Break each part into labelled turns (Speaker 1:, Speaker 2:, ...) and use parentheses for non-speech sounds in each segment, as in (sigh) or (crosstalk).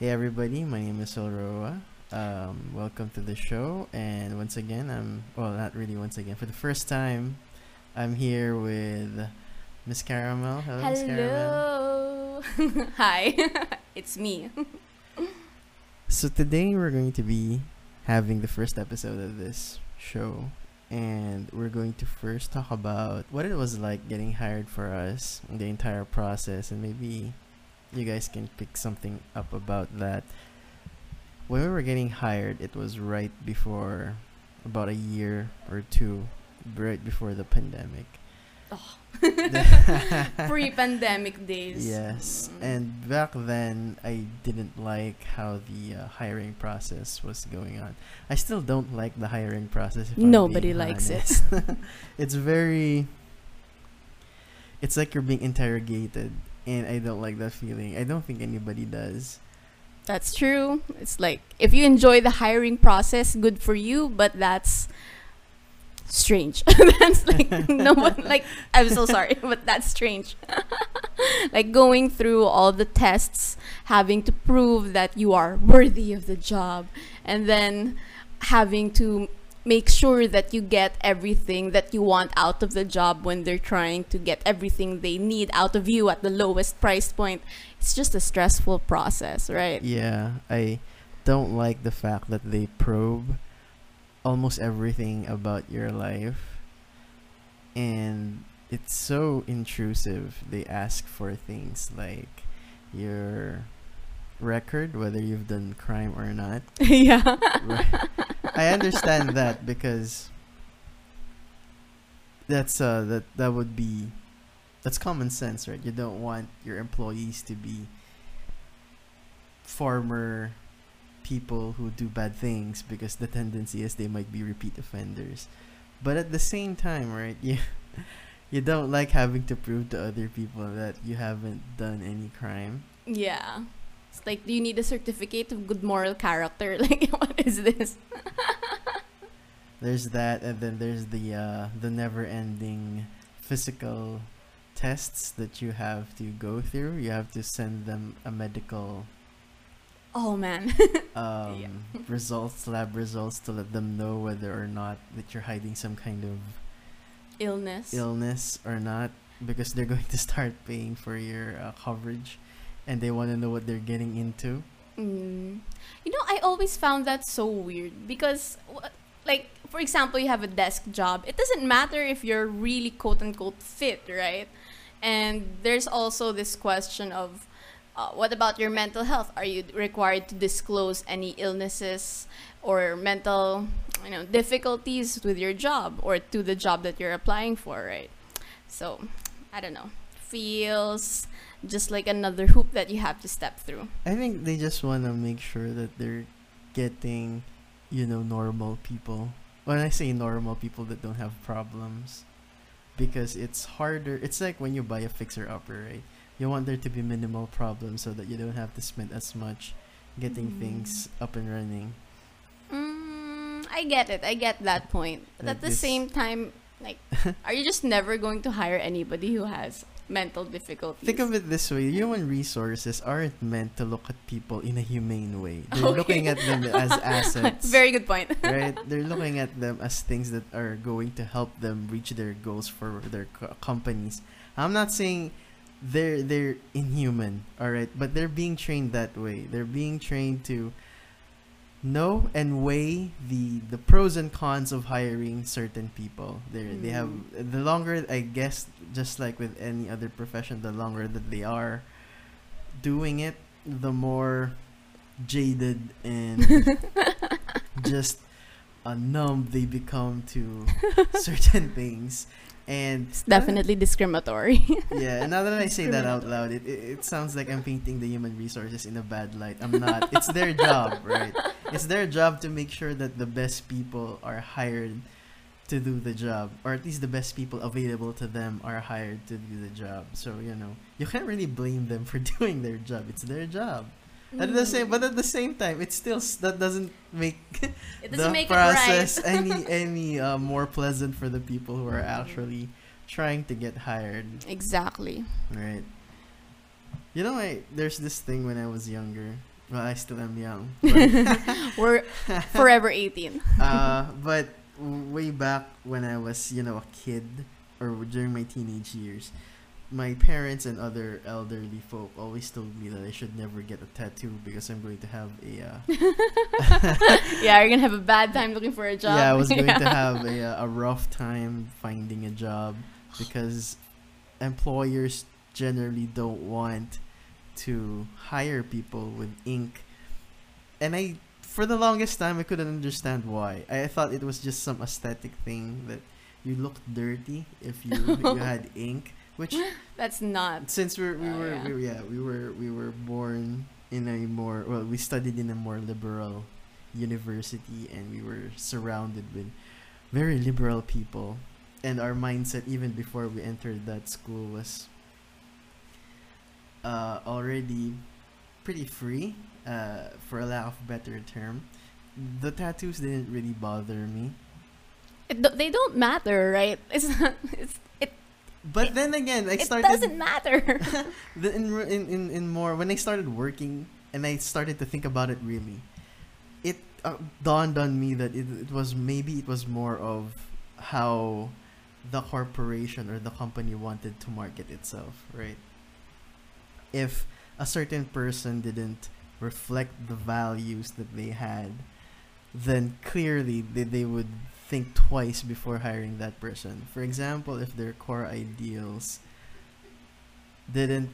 Speaker 1: Hey everybody, my name is Elroa. Um, welcome to the show, and once again, I'm well, not really once again. For the first time, I'm here with Miss Caramel. Hello, Miss Caramel.
Speaker 2: Hello. (laughs) Hi. (laughs) it's me.
Speaker 1: So today we're going to be having the first episode of this show, and we're going to first talk about what it was like getting hired for us, the entire process, and maybe you guys can pick something up about that. When we were getting hired, it was right before about a year or two, right before the pandemic.
Speaker 2: Oh. (laughs) Pre-pandemic days.
Speaker 1: Yes,
Speaker 2: Mm.
Speaker 1: and back then I didn't like how the uh, hiring process was going on. I still don't like the hiring process.
Speaker 2: Nobody likes it. (laughs)
Speaker 1: it's very. It's like you're being interrogated, and I don't like that feeling. I don't think anybody does.
Speaker 2: That's true. It's like if you enjoy the hiring process, good for you, but that's strange. (laughs) that's like (laughs) no one like I'm so sorry, (laughs) but that's strange. like going through all the tests, having to prove that you are worthy of the job, and then having to make sure that you get everything that you want out of the job when they're trying to get everything they need out of you at the lowest price point. It's just a stressful process, right?
Speaker 1: Yeah, I don't like the fact that they probe almost everything about your life and it's so intrusive. They ask for things like your record, whether you've done crime or not. (laughs)
Speaker 2: yeah.
Speaker 1: I understand that because that's uh that that would be that's common sense, right? You don't want your employees to be former people who do bad things because the tendency is they might be repeat offenders. But at the same time, right? (laughs) You you don't like having to prove to other people that you haven't done any crime.
Speaker 2: Yeah. It's like, do you need a certificate of good moral character? (laughs) Like, what is this? (laughs)
Speaker 1: There's that, and then there's the uh, the never-ending physical tests that you have to go through. You have to send them a medical
Speaker 2: Oh man. (laughs)
Speaker 1: um, results, lab results, to let them know whether or not that you're hiding some kind of
Speaker 2: Illness.
Speaker 1: illness or not, because they're going to start paying for your uh, coverage, and they want to know what they're getting into.
Speaker 2: Mm. You know, I always found that so weird because, like, for example, you have a desk job. It doesn't matter if you're really quote unquote fit, right? And there's also this question of uh, what about your mental health? Are you required to disclose any illnesses or mental, you know, difficulties with your job or to the job that you're applying for, right? So, I don't know. Feels just like another hoop that you have to step through.
Speaker 1: I think they just want to make sure that they're getting, you know, normal people. When I say normal people that don't have problems, because it's harder. It's like when you buy a fixer upper, right? You want there to be minimal problems so that you don't have to spend as much getting
Speaker 2: Mm.
Speaker 1: things up and running.
Speaker 2: Mm, I get it. I get that point. But
Speaker 1: Like
Speaker 2: at the
Speaker 1: this-
Speaker 2: same time, like, (laughs) are you just never going to hire anybody who has mental difficulties?
Speaker 1: Think of it this way: human resources aren't meant to look at people in a humane way. They're
Speaker 2: Okay.
Speaker 1: looking at them (laughs) as assets.
Speaker 2: Very good point. (laughs)
Speaker 1: right? They're looking at them as things that are going to help them reach their goals for their co- companies. I'm not saying they're they're inhuman, all right, but they're being trained that way. They're being trained to know and weigh the the pros and cons of hiring certain people. They they have the longer I guess just like with any other profession, the longer that they are doing it, the more jaded and (laughs) just uh, numb they become to (laughs) certain things. And
Speaker 2: It's definitely discriminatory.
Speaker 1: yeah and now that i say that out loud it, it, it sounds like i'm painting the human resources in a bad light. I'm not. It's their job right it's their job to make sure that the best people are hired to do the job or at least the best people available to them are hired to do the job so you know you can't really blame them for (laughs) doing their job it's their job at the same but at the same time it still that doesn't make (laughs)
Speaker 2: it doesn't
Speaker 1: the
Speaker 2: make
Speaker 1: process
Speaker 2: it right. (laughs)
Speaker 1: any any uh, more pleasant for the people who are
Speaker 2: Mm.
Speaker 1: actually trying to get hired
Speaker 2: exactly.
Speaker 1: right you know I, there's this thing when i was younger Well, I still am young. (laughs)
Speaker 2: We're forever 18. (laughs)
Speaker 1: uh, but way back when I was, you know, a kid or during my teenage years, my parents and other elderly folk always told me that I should never get a tattoo because I'm going to have a uh, (laughs)
Speaker 2: yeah, you're gonna have a bad time looking for a job.
Speaker 1: yeah, I was going to have a uh, a rough time finding a job because employers generally don't want to hire people with ink, and I for the longest time I couldn't understand why. I thought it was just some aesthetic thing that you looked dirty if you (laughs) you had ink, which (laughs)
Speaker 2: That's not.
Speaker 1: since we're, we
Speaker 2: Oh,
Speaker 1: were
Speaker 2: yeah.
Speaker 1: we were yeah we were we were born in a more well we studied in a more liberal university and we were surrounded with very liberal people and our mindset even before we entered that school was uh, already pretty free uh, for a lack of better term the tattoos didn't really bother me
Speaker 2: It, they don't matter, right? (laughs) It's not. It's it.
Speaker 1: but then again i
Speaker 2: It
Speaker 1: started
Speaker 2: doesn't matter. (laughs)
Speaker 1: the, in, in, in, in more when I started working and I started to think about it really, it uh, dawned on me that it, it was maybe it was more of how the corporation or the company wanted to market itself, right? If a certain person didn't reflect the values that they had, then clearly they, they would think twice before hiring that person. For example, if their core ideals didn't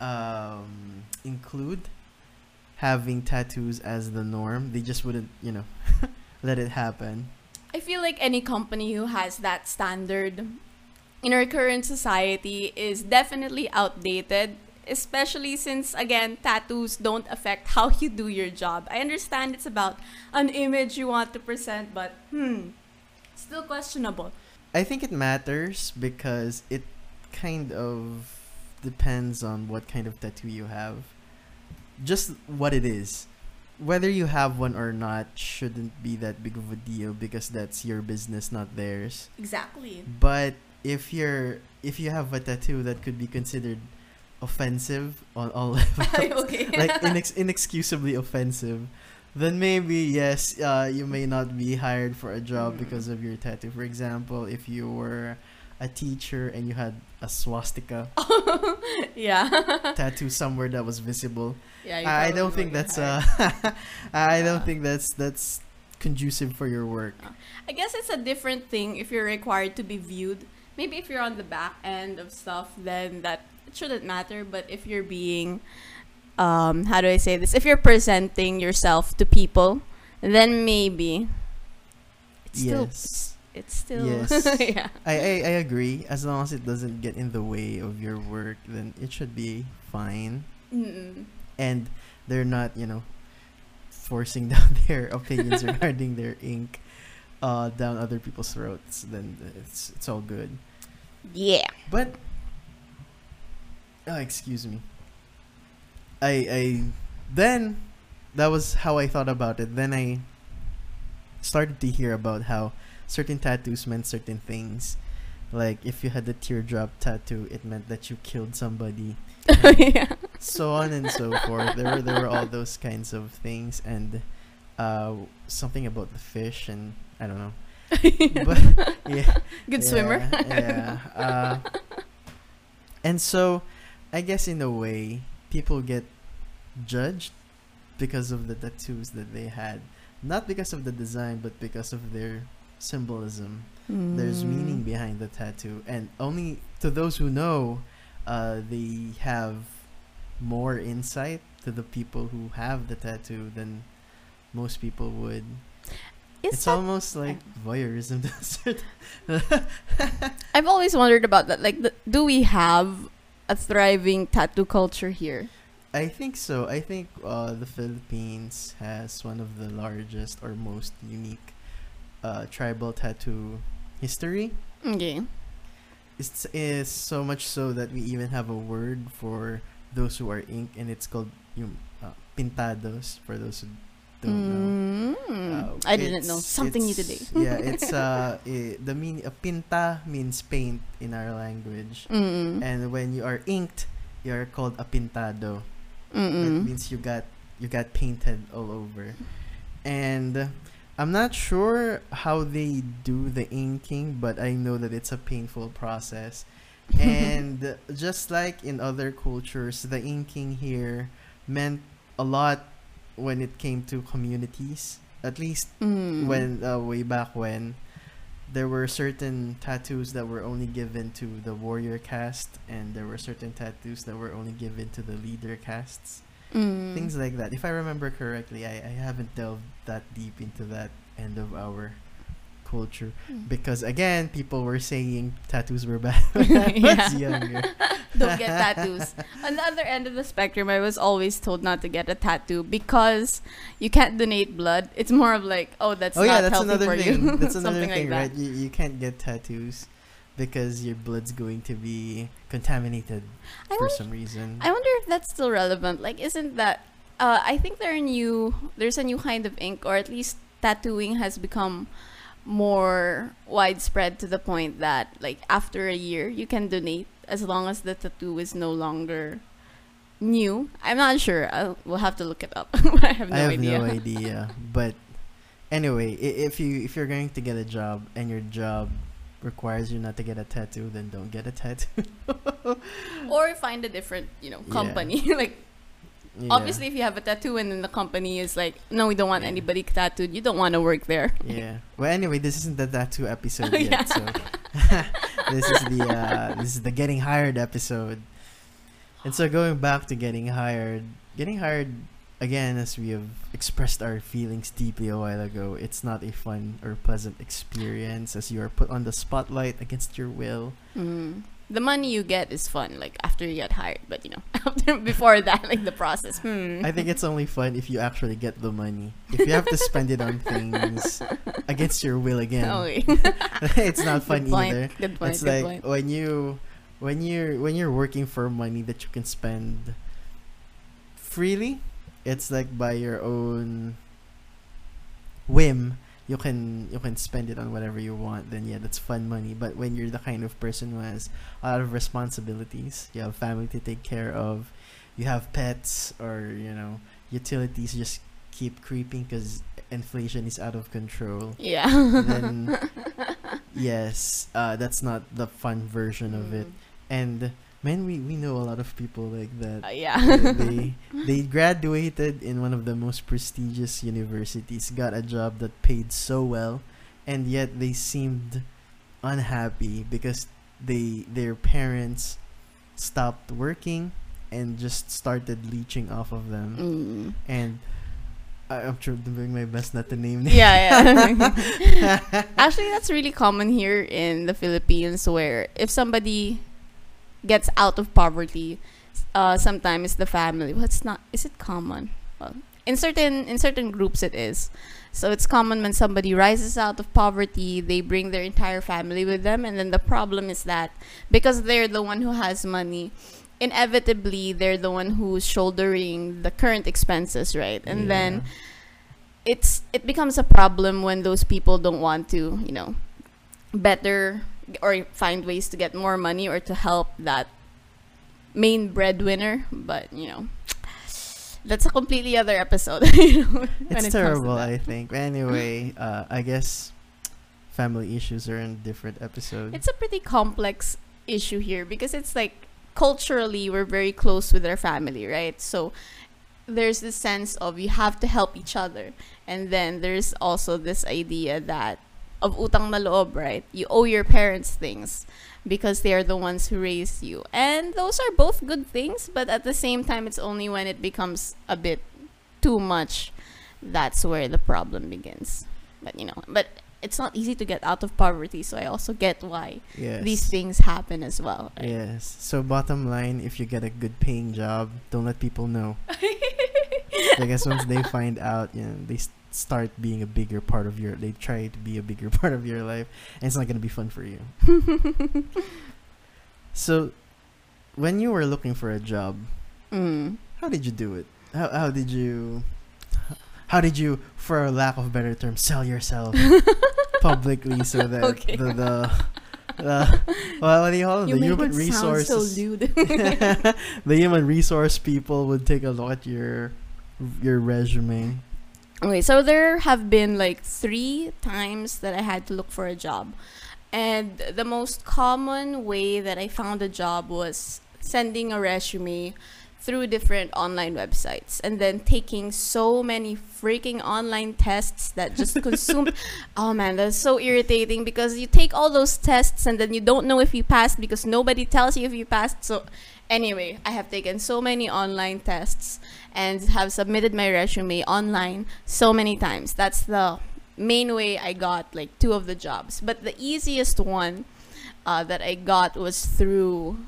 Speaker 1: um, include having tattoos as the norm, they just wouldn't, you know, (laughs) let it happen.
Speaker 2: I feel like any company who has that standard in our current society is definitely outdated, especially since, again, tattoos don't affect how you do your job. I understand it's about an image you want to present, but hmm, still questionable.
Speaker 1: I think it matters because it kind of depends on what kind of tattoo you have. Just what it is. Whether you have one or not shouldn't be that big of a deal because that's your business, not theirs.
Speaker 2: Exactly.
Speaker 1: But if you're if you have a tattoo that could be considered offensive on all (laughs) (laughs) levels, like (laughs) inex- inexcusably offensive, then maybe yes, uh, you may not be hired for a job
Speaker 2: Mm.
Speaker 1: because of your tattoo. For example, if you were a teacher and you had a swastika
Speaker 2: yeah.
Speaker 1: tattoo somewhere that was visible,
Speaker 2: yeah.
Speaker 1: I don't think that's uh, I don't think that's that's conducive for your work.
Speaker 2: I guess it's a different thing if you're required to be viewed. Maybe if you're on the back end of stuff, then that it shouldn't matter. But if you're being, um, how do I say this? If you're presenting yourself to people, then maybe it's still it's still
Speaker 1: Yes. (laughs)
Speaker 2: yeah.
Speaker 1: I, I, I agree. As long as it doesn't get in the way of your work, then it should be fine.
Speaker 2: Mm-mm.
Speaker 1: And they're not, you know, forcing (laughs) down their opinions (laughs) regarding their ink uh, down other people's throats. Then it's it's all good.
Speaker 2: Yeah.
Speaker 1: But oh, excuse me. I I then that was how I thought about it. Then I started to hear about how certain tattoos meant certain things. Like if you had a teardrop tattoo, it meant that you killed somebody. (laughs)
Speaker 2: yeah.
Speaker 1: So on and so forth. There were there were all those kinds of things and uh something about the fish and I don't know. (laughs) But (laughs) yeah.
Speaker 2: Good swimmer.
Speaker 1: Yeah. Uh, (laughs) and so, I guess in a way, people get judged because of the tattoos that they had, not because of the design, but because of their symbolism. There's
Speaker 2: Mm.
Speaker 1: meaning behind the tattoo, and only to those who know, uh, they have more insight to the people who have the tattoo than most people would.
Speaker 2: Is
Speaker 1: it's
Speaker 2: that
Speaker 1: almost like voyeurism to a certain
Speaker 2: I've always wondered about that. Like, the, do we have a thriving tattoo culture here?
Speaker 1: I think so. I think uh, the Philippines has one of the largest or most unique uh, tribal tattoo history.
Speaker 2: Okay.
Speaker 1: It's is so much so that we even have a word for those who are ink, and it's called yung uh, pintados. For those who don't know.
Speaker 2: Mm.
Speaker 1: Uh,
Speaker 2: I didn't know something new today.
Speaker 1: yeah, (laughs) it's uh, i the mean uh, pinta means paint in our language,
Speaker 2: Mm.
Speaker 1: and when you are inked, you are called a pintado. That
Speaker 2: Mm-mm.
Speaker 1: means you got you got painted all over, and I'm not sure how they do the inking, but I know that it's a painful process. (laughs) and just like in other cultures, the inking here meant a lot when it came to communities. At least
Speaker 2: Mm.
Speaker 1: when uh, way back when there were certain tattoos that were only given to the warrior caste and there were certain tattoos that were only given to the leader castes
Speaker 2: Mm.
Speaker 1: things like that if i remember correctly I, I haven't delved that deep into that end of our culture
Speaker 2: Mm.
Speaker 1: because again people were saying tattoos were bad (laughs) when i was younger (laughs)
Speaker 2: don't get tattoos. On the other end of the spectrum, I was always told not to get a tattoo because you can't donate blood. It's more of like, oh, that's
Speaker 1: oh
Speaker 2: not
Speaker 1: yeah that's
Speaker 2: healthy
Speaker 1: another
Speaker 2: for
Speaker 1: thing
Speaker 2: you. (laughs)
Speaker 1: that's another
Speaker 2: Something
Speaker 1: thing
Speaker 2: like
Speaker 1: right
Speaker 2: that.
Speaker 1: you, you can't get tattoos because your blood's going to be contaminated
Speaker 2: I
Speaker 1: for
Speaker 2: wonder,
Speaker 1: some reason
Speaker 2: I wonder if that's still relevant. Like, isn't that? Uh, I think there are new. There's a new kind of ink, or at least tattooing has become more widespread to the point that, like, after a year, you can donate as long as the tattoo is no longer new. I'm not sure. I'll, we'll have to look it up. (laughs) I have no
Speaker 1: I have
Speaker 2: idea.
Speaker 1: no idea. But anyway, if you if you're going to get a job and your job requires you not to get a tattoo, then don't get a tattoo. (laughs)
Speaker 2: or find a different, you know,
Speaker 1: Yeah.
Speaker 2: company. (laughs) like,
Speaker 1: Yeah.
Speaker 2: obviously, if you have a tattoo and then the company is like, no, we don't want
Speaker 1: Yeah.
Speaker 2: anybody tattooed, you don't want to work there.
Speaker 1: Yeah. Well, anyway, this isn't the tattoo episode
Speaker 2: Oh, (laughs)
Speaker 1: yet,
Speaker 2: yeah.
Speaker 1: so (laughs) this is the uh, this is the getting hired episode. And so going back to getting hired, getting hired again, as we have expressed our feelings deeply a while ago, it's not a fun or pleasant experience as you are put on the spotlight against your will.
Speaker 2: Mm. The money you get is fun, like after you get hired, but you know, (laughs) after before that, like the process. Hmm.
Speaker 1: I think it's only fun if you actually get the money. If you have to spend it on things (laughs) against your will again,
Speaker 2: Okay. (laughs)
Speaker 1: it's not fun
Speaker 2: good point.
Speaker 1: either.
Speaker 2: Good point.
Speaker 1: it's
Speaker 2: good
Speaker 1: like
Speaker 2: point.
Speaker 1: when you when you're when you're working for money that you can spend freely it's like by your own whim you can you can spend it on whatever you want then yeah that's fun money but when you're the kind of person who has a lot of responsibilities you have family to take care of you have pets or you know utilities just keep creeping because inflation is out of control
Speaker 2: Yeah.
Speaker 1: then (laughs) yes, uh, that's not the fun version of it.
Speaker 2: Mm.
Speaker 1: And man, we, we know a lot of people like
Speaker 2: Uh,
Speaker 1: that.
Speaker 2: yeah. (laughs)
Speaker 1: they they graduated in one of the most prestigious universities, got a job that paid so well, and yet they seemed unhappy because they their parents stopped working and just started leeching off of them.
Speaker 2: Mm.
Speaker 1: And I, I'm trying doing my best not to name names. (laughs)
Speaker 2: Yeah, yeah. (laughs) Actually, that's really common here in the Philippines, where if somebody gets out of poverty, uh, sometimes the family. What's not? Is it common? Well, in certain in certain groups, it is. So it's common when somebody rises out of poverty, they bring their entire family with them, and then the problem is that because they're the one who has money. Inevitably, they're the one who's shouldering the current expenses, right? And then it's it becomes a problem when those people don't want to you know better or find ways to get more money or to help that main breadwinner but you know that's a completely other episode. (laughs) You know, when it
Speaker 1: it's terrible i think. Anyway uh, i guess family issues are in a different episode
Speaker 2: it's a pretty complex issue here because it's like culturally we're very close with our family right? So there's this sense of you have to help each other. And then there's also this idea that of utang na loob right? You owe your parents things because they are the ones who raised you. And those are both good things but at the same time it's only when it becomes a bit too much that's where the problem begins. But you know but it's not easy to get out of poverty so i also get why
Speaker 1: yes.
Speaker 2: these things happen as well. right?
Speaker 1: yes. So bottom line if you get a good paying job don't let people know. (laughs) I guess once they find out you know they s- start being a bigger part of your they try to be a bigger (laughs) part of your life and it's not going to be fun for you (laughs) so when you were looking for a job
Speaker 2: Mm.
Speaker 1: how did you do it how, how did you how did you for a lack of better term sell yourself (laughs) publicly so that
Speaker 2: Okay.
Speaker 1: the the uh, well, what do you call it? The human resources
Speaker 2: so
Speaker 1: the human resource people would take a look at your your resume?
Speaker 2: Okay, so there have been like three times that I had to look for a job. And the most common way that I found a job was sending a resume through different online websites and then taking so many freaking online tests that just consumed (laughs) oh man that's so irritating because you take all those tests and then you don't know if you passed because nobody tells you if you passed so anyway i have taken so many online tests and have submitted my resume online so many times. That's the main way i got like two of the jobs. But the easiest one uh, that i got was through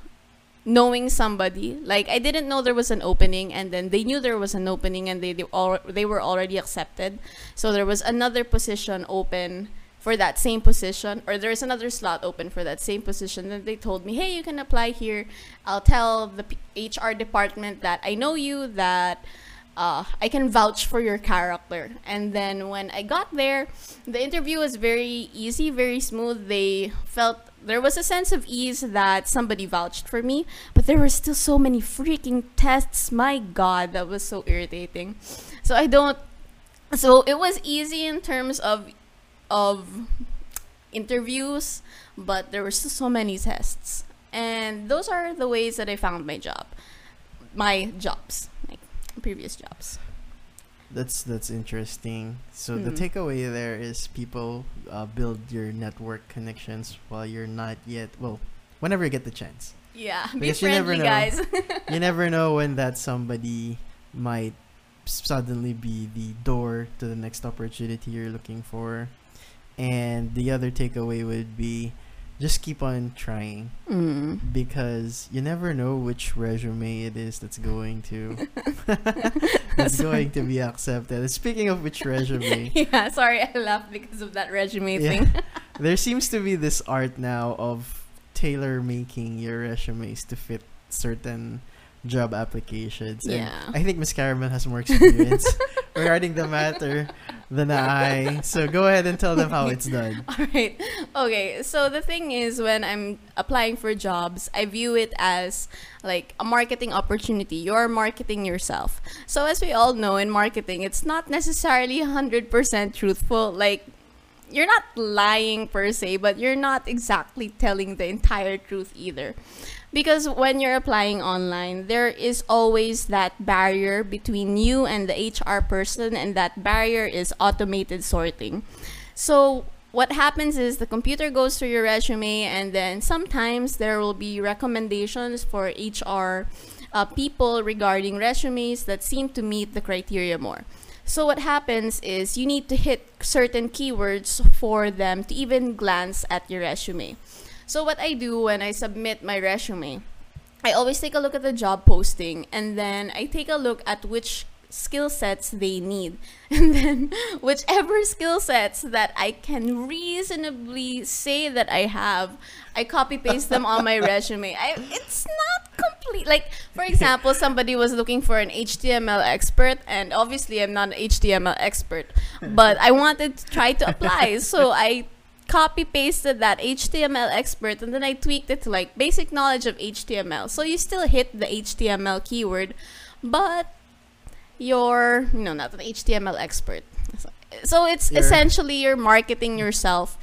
Speaker 2: knowing somebody. Like i didn't know there was an opening and then they knew there was an opening and they they, all, they were already accepted. So there was another position open for that same position or there's another slot open for that same position and they told me hey you can apply here i'll tell the hr department that i know you that uh, I can vouch for your character. And then when I got there, the interview was very easy, very smooth. They felt there was a sense of ease that somebody vouched for me, but there were still so many freaking tests. My god, that was so irritating. So I don't so it was easy in terms of of interviews, but there were still so many tests. And those are the ways that I found my job. My jobs, like previous jobs.
Speaker 1: That's that's interesting. So the
Speaker 2: Mhm.
Speaker 1: takeaway there is people uh, build your network connections while you're not yet well, whenever you get the chance.
Speaker 2: Yeah, be
Speaker 1: Because you never
Speaker 2: friendly,
Speaker 1: know.
Speaker 2: guys. (laughs)
Speaker 1: you never know when that somebody might suddenly be the door to the next opportunity you're looking for. And the other takeaway would be just keep on trying
Speaker 2: mm.
Speaker 1: because you never know which resume it is that's going to (laughs) (laughs) that's going to be accepted. Speaking of which resume, (laughs)
Speaker 2: yeah, sorry, I laughed because of that resume
Speaker 1: Yeah.
Speaker 2: thing.
Speaker 1: there seems to be this art now of tailor making your resumes to fit certain job applications. And
Speaker 2: Yeah.
Speaker 1: I think Miss Caramel has more experience regarding the matter than I. So go ahead and tell them how it's done. (laughs)
Speaker 2: All right. Okay. So the thing is, when I'm applying for jobs, I view it as like a marketing opportunity. You're marketing yourself. So as we all know in marketing, it's not necessarily 100% truthful. Like you're not lying per se, but you're not exactly telling the entire truth either. Because when you're applying online, there is always that barrier between you and the HR person, and that barrier is automated sorting. So, what happens is the computer goes through your resume, and then sometimes there will be recommendations for HR uh, people regarding resumes that seem to meet the criteria more. So what happens is you need to hit certain keywords for them to even glance at your resume. So what I do when I submit my resume, I always take a look at the job posting and then I take a look at which skill sets they need. (laughs) And then whichever skill sets that I can reasonably say that I have, I copy paste them on my (laughs) resume. I it's not complete. Like for example, somebody was looking for an HTML expert and obviously I'm not an HTML expert, but I wanted to try to apply. So I copy pasted that HTML expert and then I tweaked it to like basic knowledge of HTML. So you still hit the HTML keyword, but you're you know not an HTML expert. So- So it's
Speaker 1: You're-
Speaker 2: essentially you're marketing yourself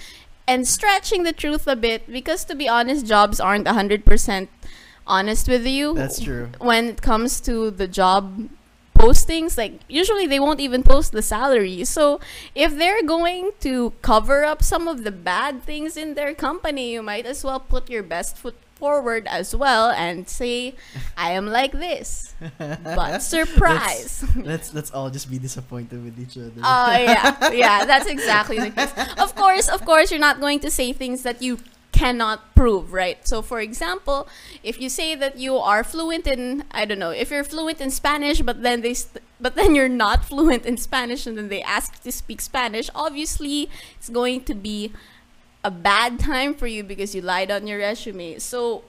Speaker 2: and stretching the truth a bit because to be honest, jobs aren't 100% honest with you
Speaker 1: That's true.
Speaker 2: when it comes to the job postings like usually they won't even post the salary so if they're going to cover up some of the bad things in their company you might as well put your best foot forward as well and say i am like this (laughs) but surprise
Speaker 1: Let's let's all just be disappointed with each other.
Speaker 2: Oh yeah, (laughs) yeah, that's exactly the case. Of course, of course, you're not going to say things that you cannot prove, right? So, for example, if you say that you are fluent in, I don't know, if you're fluent in Spanish, but then they, st- but then you're not (laughs) fluent in Spanish, and then they ask to speak Spanish, obviously, it's going to be a bad time for you because you lied on your resume. So,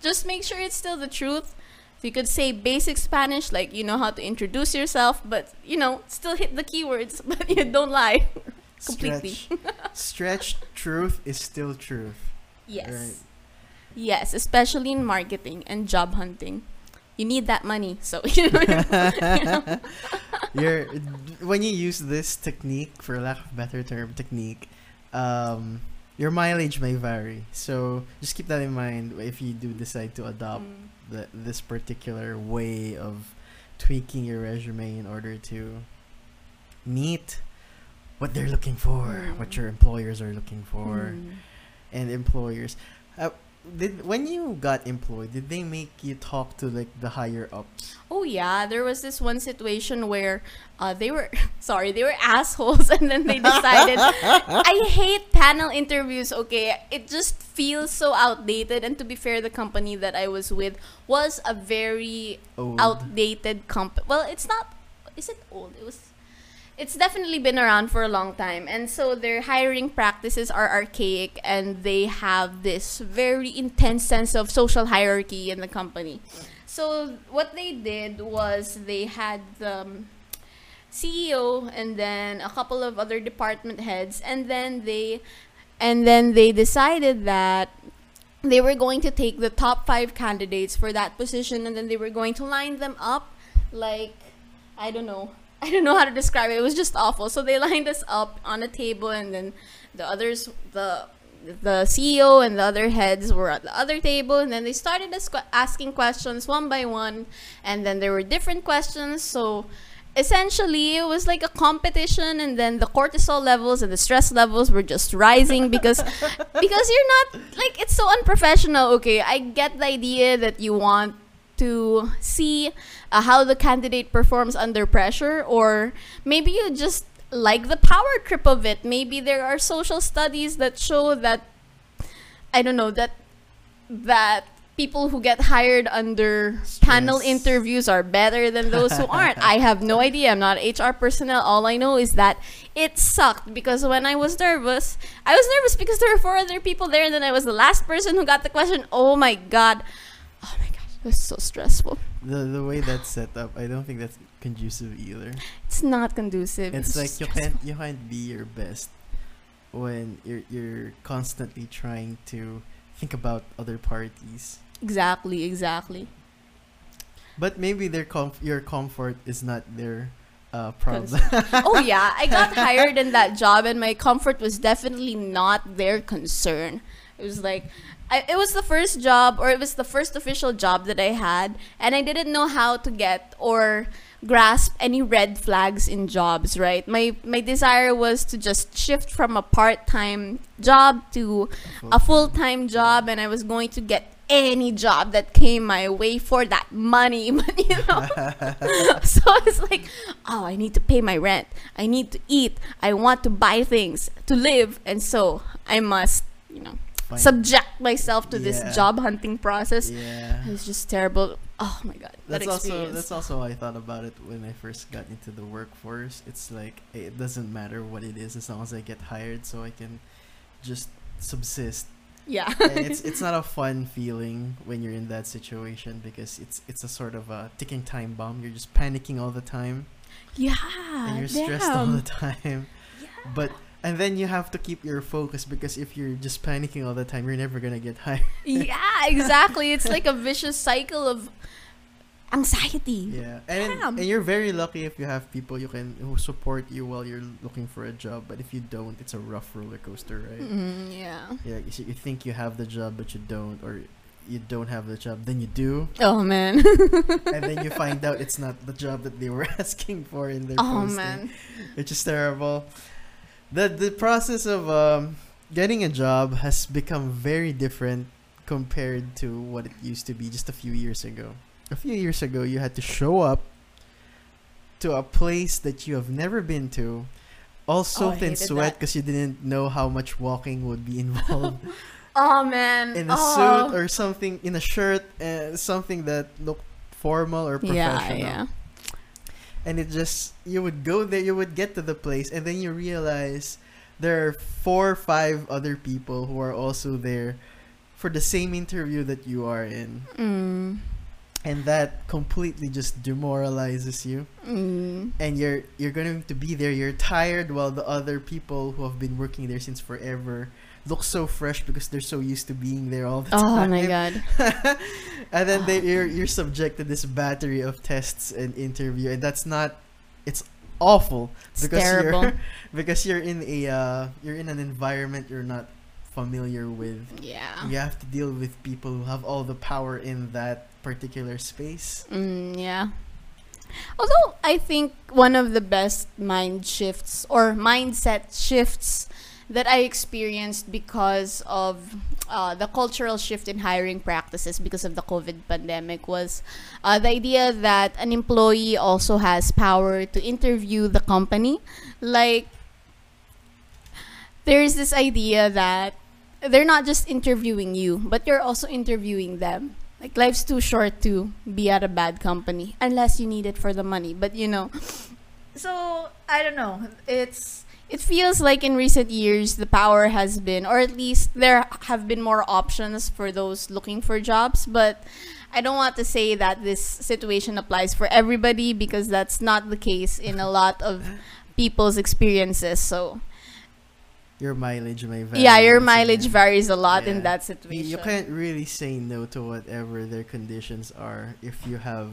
Speaker 2: just make sure it's still the truth. So you could say basic Spanish, like you know how to introduce yourself, but you know, still hit the keywords, (laughs) but you don't lie. (laughs) completely.
Speaker 1: Stretch, stretched truth is still truth.
Speaker 2: Yes.
Speaker 1: Right.
Speaker 2: Yes, especially in marketing and job hunting. you need that money. So (laughs) you know,
Speaker 1: You're when you use this technique, for lack of a better term, technique, um, your mileage may vary. So just keep that in mind if you do decide to adopt
Speaker 2: Mm.
Speaker 1: the, this particular way of tweaking your resume in order to meet what they're looking for, what
Speaker 2: Mm.
Speaker 1: your employers are looking for,
Speaker 2: Mm.
Speaker 1: And employers. Uh, did when you got employed, did they make you talk to like the higher ups?
Speaker 2: Oh yeah, there was this one situation where uh, they were (laughs) sorry, they were assholes, (laughs) and then they decided. (laughs) I hate panel interviews. Okay, it just feels so outdated. And to be fair, the company that I was with was a very
Speaker 1: Old.
Speaker 2: outdated company. Well, it's not. Is it old? It was. It's definitely been around for a long time, and so their hiring practices are archaic, and they have this very intense sense of social hierarchy in the company. So what they did was they had the um, CEO and then a couple of other department heads, and then they, and then they decided that they were going to take the top five candidates for that position, and then they were going to line them up like I don't know. I don't know how to describe it. It was just awful. So they (laughs) lined us up on a table, and then the others, the the CEO and the other heads were at the other table, and then they started as- asking questions one by one, and then there were different questions. So essentially, it was like a competition, and then the cortisol levels and the stress levels were just rising because (laughs) because you're not like it's so unprofessional. Okay, I get the idea that you want to see uh, how the candidate performs under pressure, or maybe you just like the power trip of it. Maybe there are social studies that show that I don't know that that people who get hired under panel interviews are better than those who (laughs) aren't. I have no idea. I'm not HR personnel. All I know is that it sucked because when I was nervous, I was nervous because there were four other people there and then I was the last person who got the question. Oh my god. Was so stressful.
Speaker 1: The the way that's set up, I don't think that's conducive either.
Speaker 2: It's not conducive.
Speaker 1: It's like you
Speaker 2: stressful.
Speaker 1: can't you can't be your best when you're you're constantly trying to think about other parties.
Speaker 2: Exactly, exactly.
Speaker 1: But maybe their comf- your comfort is not their uh, problem. (laughs)
Speaker 2: oh yeah, I got hired in that job, and my comfort was definitely not their concern. It was like, I, it was the first job, or it was the first official job that I had, and I didn't know how to get or grasp any red flags in jobs. Right, my my desire was to just shift from a part time job to a full time job, and I was going to get any job that came my way for that money. (laughs) You know, (laughs) so it's like, oh, I need to pay my rent. I need to eat. I want to buy things to live, and so I must, you know,
Speaker 1: Fine.
Speaker 2: subject myself to
Speaker 1: Yeah.
Speaker 2: this job hunting process.
Speaker 1: Yeah.
Speaker 2: It was just terrible. Oh my god, that
Speaker 1: That's also that's also how I thought about it when I first got into the workforce. It's like it doesn't matter what it is as long as I get hired, so I can just subsist.
Speaker 2: yeah. (laughs)
Speaker 1: it's it's not a fun feeling when you're in that situation because it's it's a sort of a ticking time bomb. You're just panicking all the time
Speaker 2: yeah.
Speaker 1: and you're stressed all the (laughs) time.
Speaker 2: Yeah.
Speaker 1: But and then you have to keep your focus because if you're just panicking all the time, you're never gonna get (laughs) hired.
Speaker 2: yeah, exactly. It's like a vicious cycle of anxiety.
Speaker 1: Yeah, and
Speaker 2: Damn.
Speaker 1: and you're very lucky if you have people you can who support you while you're looking for a job. But if you don't, it's a rough roller coaster, right?
Speaker 2: Mm, yeah.
Speaker 1: Yeah, you, you think you have the job, but you don't, or you don't have the job, then you do,
Speaker 2: Oh man.
Speaker 1: and then you find out it's not the job that they were (laughs) asking for in their
Speaker 2: oh
Speaker 1: posting,
Speaker 2: man.
Speaker 1: which is terrible. The The process of um, getting a job has become very different compared to what it used to be just a few years ago. A few years ago, you had to show up to a place that you have never been to, all
Speaker 2: Oh,
Speaker 1: soaked in sweat because you didn't know how much walking would be (laughs) involved (laughs)
Speaker 2: Oh man.
Speaker 1: in a
Speaker 2: oh.
Speaker 1: suit or something, in a shirt, uh, something that looked formal or professional.
Speaker 2: Yeah, yeah.
Speaker 1: And it just you would go there, you would get to the place, and then you realize there are four or five other people who are also there for the same interview that you are in,
Speaker 2: Mm.
Speaker 1: And that completely just demoralizes you.
Speaker 2: Mm.
Speaker 1: And you're you're going to be there. You're tired while the other people who have been working there since forever look so fresh because they're so used to being there all the time.
Speaker 2: Oh my god. (laughs)
Speaker 1: and then they, you're you're subject to this battery of tests and interview, and that's not. It's awful
Speaker 2: It's
Speaker 1: because
Speaker 2: terrible.
Speaker 1: you're (laughs) because you're in a uh, you're in an environment you're not familiar with.
Speaker 2: Yeah.
Speaker 1: You have to deal with people who have all the power in that particular space.
Speaker 2: Mm, yeah. Although I think one of the best mind shifts or mindset shifts that I experienced because of uh, the cultural shift in hiring practices because of the COVID pandemic was uh, the idea that an employee also has power to interview the company. Like, there's this idea that they're not just interviewing you, but you're also interviewing them. Like life's too short to be at a bad company unless you need it for the money. But you know, (laughs) so I don't know. It's it feels like in recent years the power has been or at least there have been more options for those looking for jobs, but I don't want to say that this situation applies for everybody because that's not the case in a lot of people's experiences. So,
Speaker 1: Your mileage may vary.
Speaker 2: yeah, your mileage varies a lot in that situation.
Speaker 1: You can't really say no to whatever their conditions are if you have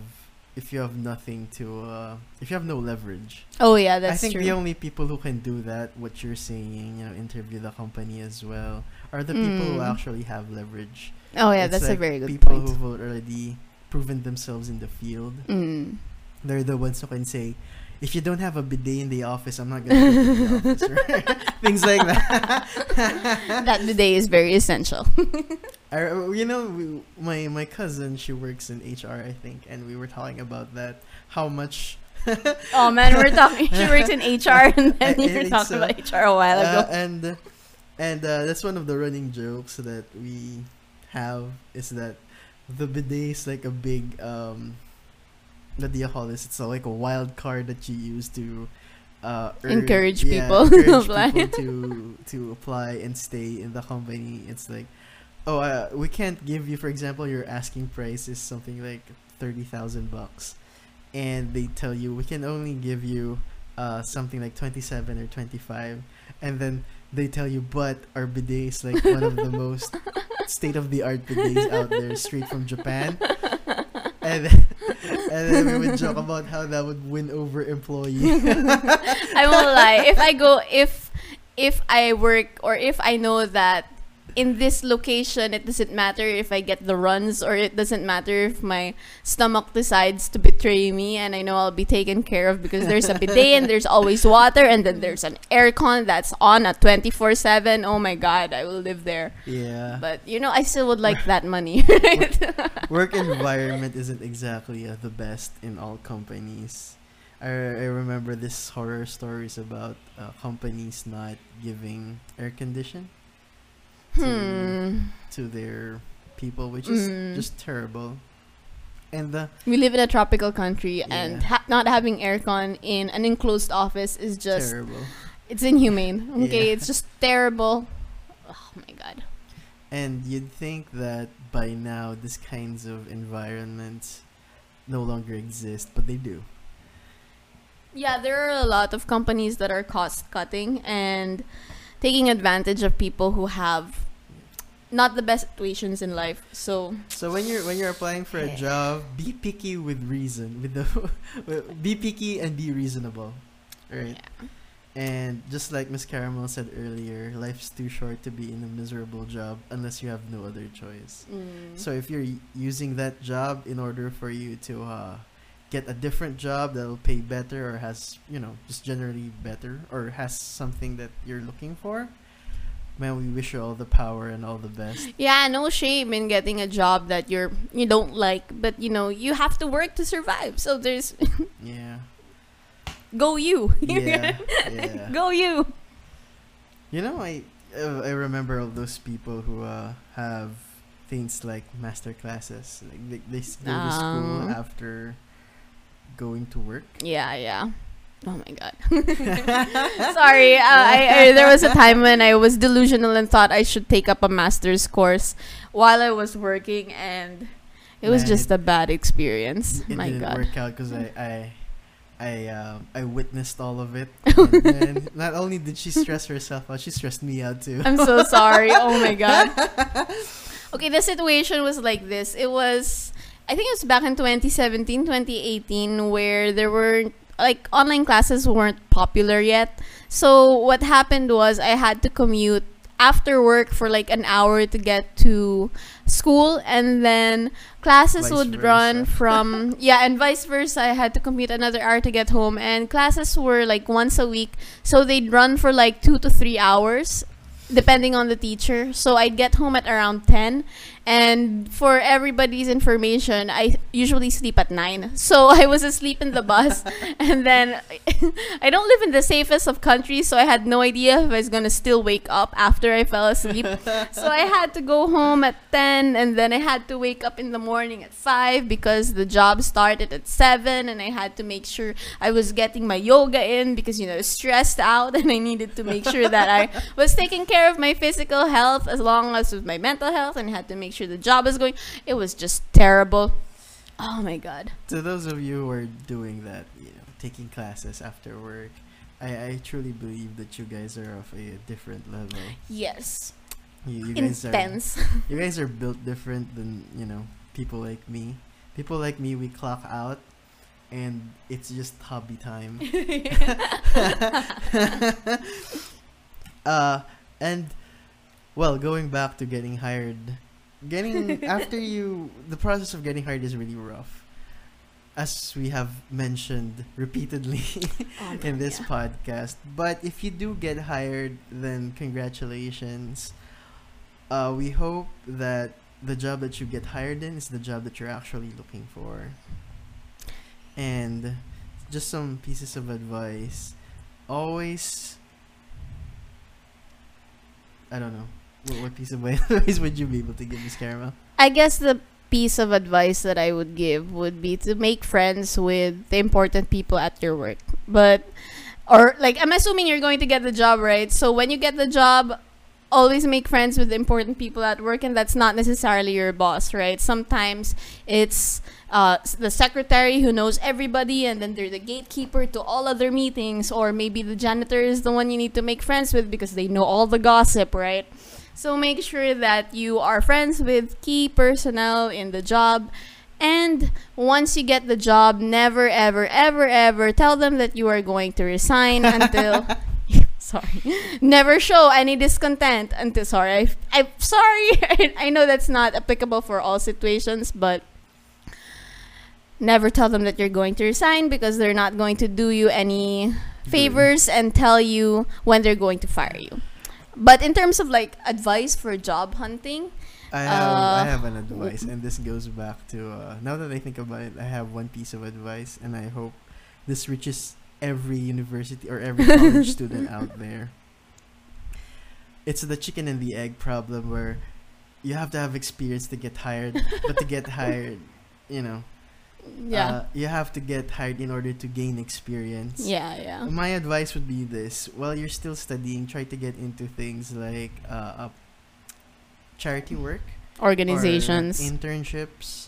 Speaker 1: if you have nothing to uh, if you have no leverage.
Speaker 2: oh yeah, that's
Speaker 1: I think
Speaker 2: true.
Speaker 1: the only people who can do that, what you're saying, you know, interview the company as well, are the people who
Speaker 2: Mm.
Speaker 1: actually have leverage.
Speaker 2: oh yeah,
Speaker 1: It's
Speaker 2: that's a very good point.
Speaker 1: people
Speaker 2: point.
Speaker 1: who've already proven themselves in the field.
Speaker 2: Mm.
Speaker 1: They're the ones who can say, if you don't have a bidet in the office, I'm not gonna go to the office. Right? (laughs) Things like that. (laughs)
Speaker 2: that today is very essential. (laughs)
Speaker 1: I, you know, we, my my cousin, she works in HR, I think, and we were talking about that. How much?
Speaker 2: oh man, we're talking. She works in HR, and then
Speaker 1: I-
Speaker 2: you were talking
Speaker 1: so.
Speaker 2: about HR a while
Speaker 1: Uh,
Speaker 2: ago.
Speaker 1: and and uh, that's one of the running jokes that we have is that the bidet is like a big um, what do you call this? It's a, like a wild card that you use to uh,
Speaker 2: Encourage
Speaker 1: yeah,
Speaker 2: people to (laughs) apply.
Speaker 1: people to to apply and stay in the company. It's like, oh, uh, we can't give you, for example, your asking price is something like thirty thousand bucks, and they tell you we can only give you uh, something like twenty seven or twenty five, and then they tell you, but our bidet is like one of the (laughs) most state of the art bidets out there, straight from Japan. (laughs) And then, and then we would joke about how that would win over employee. (laughs)
Speaker 2: I won't lie. If I go, if if I work or if I know that in this location, it doesn't matter if I get the runs or it doesn't matter if my stomach decides to betray me, and I know I'll be taken care of because there's a bidet and there's always water, and then there's an aircon that's on at twenty four seven. Oh my god, I will live there.
Speaker 1: yeah.
Speaker 2: But you know, I still would like (laughs) that money. (laughs) Right?
Speaker 1: Work environment isn't exactly uh, the best in all companies. I, I remember this horror stories about uh, companies not giving air condition
Speaker 2: hmm.
Speaker 1: to their people, which is
Speaker 2: Mm.
Speaker 1: just terrible. And the
Speaker 2: We live in a tropical country, and ha- not having aircon in an enclosed office is just
Speaker 1: terrible.
Speaker 2: it's inhumane. (laughs) Okay,
Speaker 1: Yeah.
Speaker 2: it's just terrible. Oh my god.
Speaker 1: And you'd think that by now these kinds of environments no longer exist, but they do.
Speaker 2: Yeah, there are a lot of companies that are cost cutting and taking advantage of people who have not the best situations in life. So
Speaker 1: So when you're when you're applying for a job, be picky with reason. With the (laughs) be picky and be reasonable, right?
Speaker 2: yeah.
Speaker 1: And just like Miss Caramel said earlier, life's too short to be in a miserable job unless you have no other choice.
Speaker 2: Mm.
Speaker 1: So if you're using that job in order for you to uh, get a different job that'll pay better or has you know just generally better or has something that you're looking for, man, we wish you all the power and all the best.
Speaker 2: yeah, no shame in getting a job that you're you don't like, but you know you have to work to survive. So there's (laughs)
Speaker 1: Yeah,
Speaker 2: go you,
Speaker 1: yeah, (laughs) yeah.
Speaker 2: go you.
Speaker 1: You know, I I remember all those people who uh, have things like master classes. Like they, they go to school after going to work.
Speaker 2: Yeah, yeah. Oh my god. (laughs) Sorry, uh, I, I there was a time when I was delusional and thought I should take up a master's course while I was working, and it was just
Speaker 1: it-
Speaker 2: a bad experience.
Speaker 1: It
Speaker 2: my
Speaker 1: didn't
Speaker 2: god.
Speaker 1: work out because I, I I uh, I witnessed all of it. (laughs) And not only did she stress herself out, she stressed me out too.
Speaker 2: I'm so sorry. Oh my god. (laughs) Okay, the situation was like this. It was I think it was back in 2017, 2018 where there were like online classes weren't popular yet. So what happened was I had to commute after work for like an hour to get to school and then classes
Speaker 1: Vice
Speaker 2: would run (laughs) from yeah and vice versa. I had to commute another hour to get home and classes were like once a week. So they'd run for like two to three hours depending on the teacher. So i'd get home at around 10 and for everybody's information i usually sleep at 9 (laughs) so i was asleep in the bus. (laughs) And then (laughs) i don't live in the safest of countries so i had no idea if i was going to still wake up after i fell asleep. So I had to go home at 10 and then I had to wake up in the morning at 5 because the job started at 7 and I had to make sure I was getting my yoga in because you know stressed out and I needed to make sure that I was taking care of my physical health as long as with my mental health and I had to make sure the job is going it was just terrible oh my god
Speaker 1: to those of you who are doing that, you know, taking classes after work, I, I truly believe that you guys are of a different level.
Speaker 2: yes
Speaker 1: You, you guys are (laughs) you guys are built different than you know people like me. People like me, we clock out, and it's just hobby time. (laughs) (laughs) uh, and well, going back to getting hired, getting (laughs) after you, the process of getting hired is really rough, as we have mentioned repeatedly (laughs)
Speaker 2: Oh,
Speaker 1: in this
Speaker 2: yeah.
Speaker 1: podcast. But if you do get hired, then congratulations. Uh, we hope that the job that you get hired in is the job that you're actually looking for. And just some pieces of advice. Always. I don't know. What, what piece of (laughs) advice would you be able to give, Miss Caramel?
Speaker 2: I guess the piece of advice that I would give would be to make friends with the important people at your work. But, or like, I'm assuming you're going to get the job, right? So when you get the job, always make friends with important people at work, and that's not necessarily your boss, right? Sometimes it's uh, the secretary who knows everybody, and then they're the gatekeeper to all other meetings, or maybe the janitor is the one you need to make friends with because they know all the gossip, right? So make sure that you are friends with key personnel in the job. And once you get the job, never, ever, ever, ever tell them that you are going to resign until. (laughs) (laughs) sorry. Never show any discontent until. Sorry. I, I'm sorry. (laughs) I, I know that's not applicable for all situations, but never tell them that you're going to resign because they're not going to do you any favors and tell you when they're going to fire you. But in terms of like advice for job hunting,
Speaker 1: I have I
Speaker 2: Uh,
Speaker 1: have an advice, and this goes back to uh, now that I think about it. I have one piece of advice, and I hope this reaches every university or every college (laughs) student out there. It's the chicken and the egg problem, where you have to have experience to get hired, but to get (laughs) hired, you know,
Speaker 2: yeah.
Speaker 1: uh, you have to get hired in order to gain experience.
Speaker 2: yeah, yeah.
Speaker 1: My advice would be this: while you're still studying, try to get into things like uh, charity work or
Speaker 2: Organizations.
Speaker 1: internships,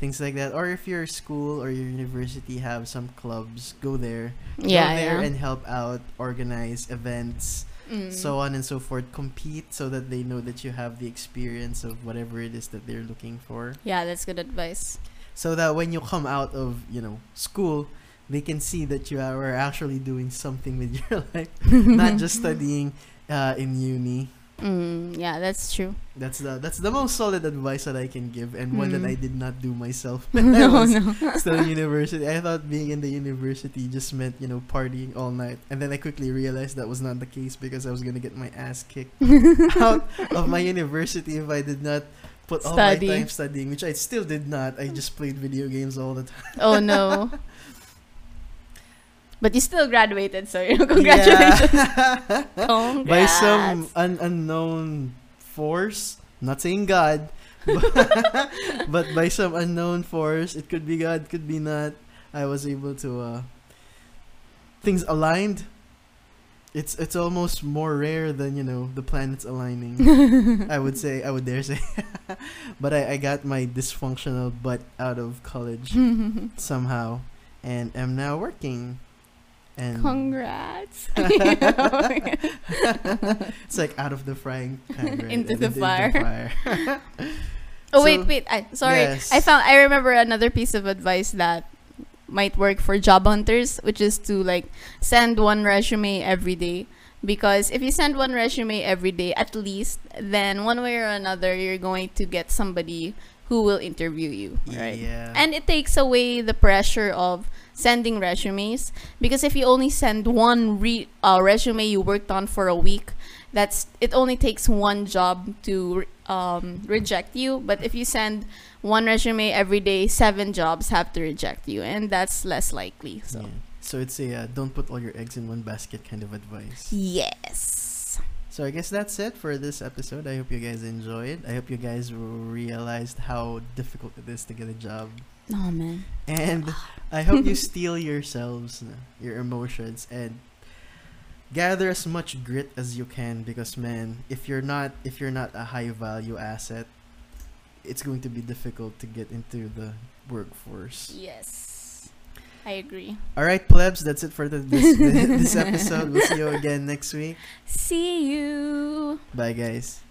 Speaker 1: things like that. Or if your school or your university have some clubs, go there.
Speaker 2: yeah,
Speaker 1: go there
Speaker 2: yeah.
Speaker 1: and help out, organize events,
Speaker 2: Mm.
Speaker 1: so on and so forth. Compete so that they know that you have the experience of whatever it is that they're looking for.
Speaker 2: yeah, that's good advice.
Speaker 1: So that when you come out of you know school, they can see that you are actually doing something with (laughs) your life, not (laughs) just studying uh, in uni.
Speaker 2: Mm, yeah, that's true.
Speaker 1: That's the that's the most solid advice that I can give, and one that
Speaker 2: Mm.
Speaker 1: I did not do myself (laughs) when I
Speaker 2: no,
Speaker 1: was
Speaker 2: no.
Speaker 1: still in university. I thought being in the university just meant you know partying all night, and then I quickly realized that was not the case because I was gonna get my ass kicked out of my university if I did not put all
Speaker 2: Study.
Speaker 1: my time studying, which I still did not. I just played video games all the time.
Speaker 2: oh no. (laughs) But you still graduated, so (laughs) you know, congratulations. (laughs)
Speaker 1: Yeah.
Speaker 2: Congrats.
Speaker 1: By some un- unknown force, not saying God, but, but by some unknown force, it could be God, could be not. I was able to uh, things aligned. It's it's almost more rare than you know the planets aligning. (laughs) I would say I would dare say, (laughs) but I, I got my dysfunctional butt out of college (laughs) somehow, and am now working. And
Speaker 2: Congrats.
Speaker 1: it's like out of the frying pan, right?
Speaker 2: Into the fire.
Speaker 1: fire.
Speaker 2: oh
Speaker 1: So-
Speaker 2: wait, wait. I, sorry.
Speaker 1: Yes.
Speaker 2: I found. I remember another piece of advice that might work for job hunters, which is to like send one resume every day. Because if you send one resume every day, at least, then one way or another, you're going to get somebody who will interview you, right?
Speaker 1: Yeah.
Speaker 2: And it takes away the pressure of sending resumes because if you only send one re- uh, resume you worked on for a week, that's it only takes one job to um, reject you. But if you send one resume every day, seven jobs have to reject you, and that's less likely. So
Speaker 1: Yeah. So it's a uh, don't put all your eggs in one basket kind of advice.
Speaker 2: yes,
Speaker 1: So I guess that's it for this episode. I hope you guys enjoyed. I hope you guys realized how difficult it is to get a job.
Speaker 2: oh man,
Speaker 1: And I hope you (laughs) steel yourselves, uh, your emotions, and gather as much grit as you can because man, if you're not if you're not a high value asset, it's going to be difficult to get into the workforce.
Speaker 2: yes, I agree.
Speaker 1: All right, plebs, that's it for the, this (laughs) this episode. We'll see you again next week. (laughs)
Speaker 2: See you.
Speaker 1: Bye guys.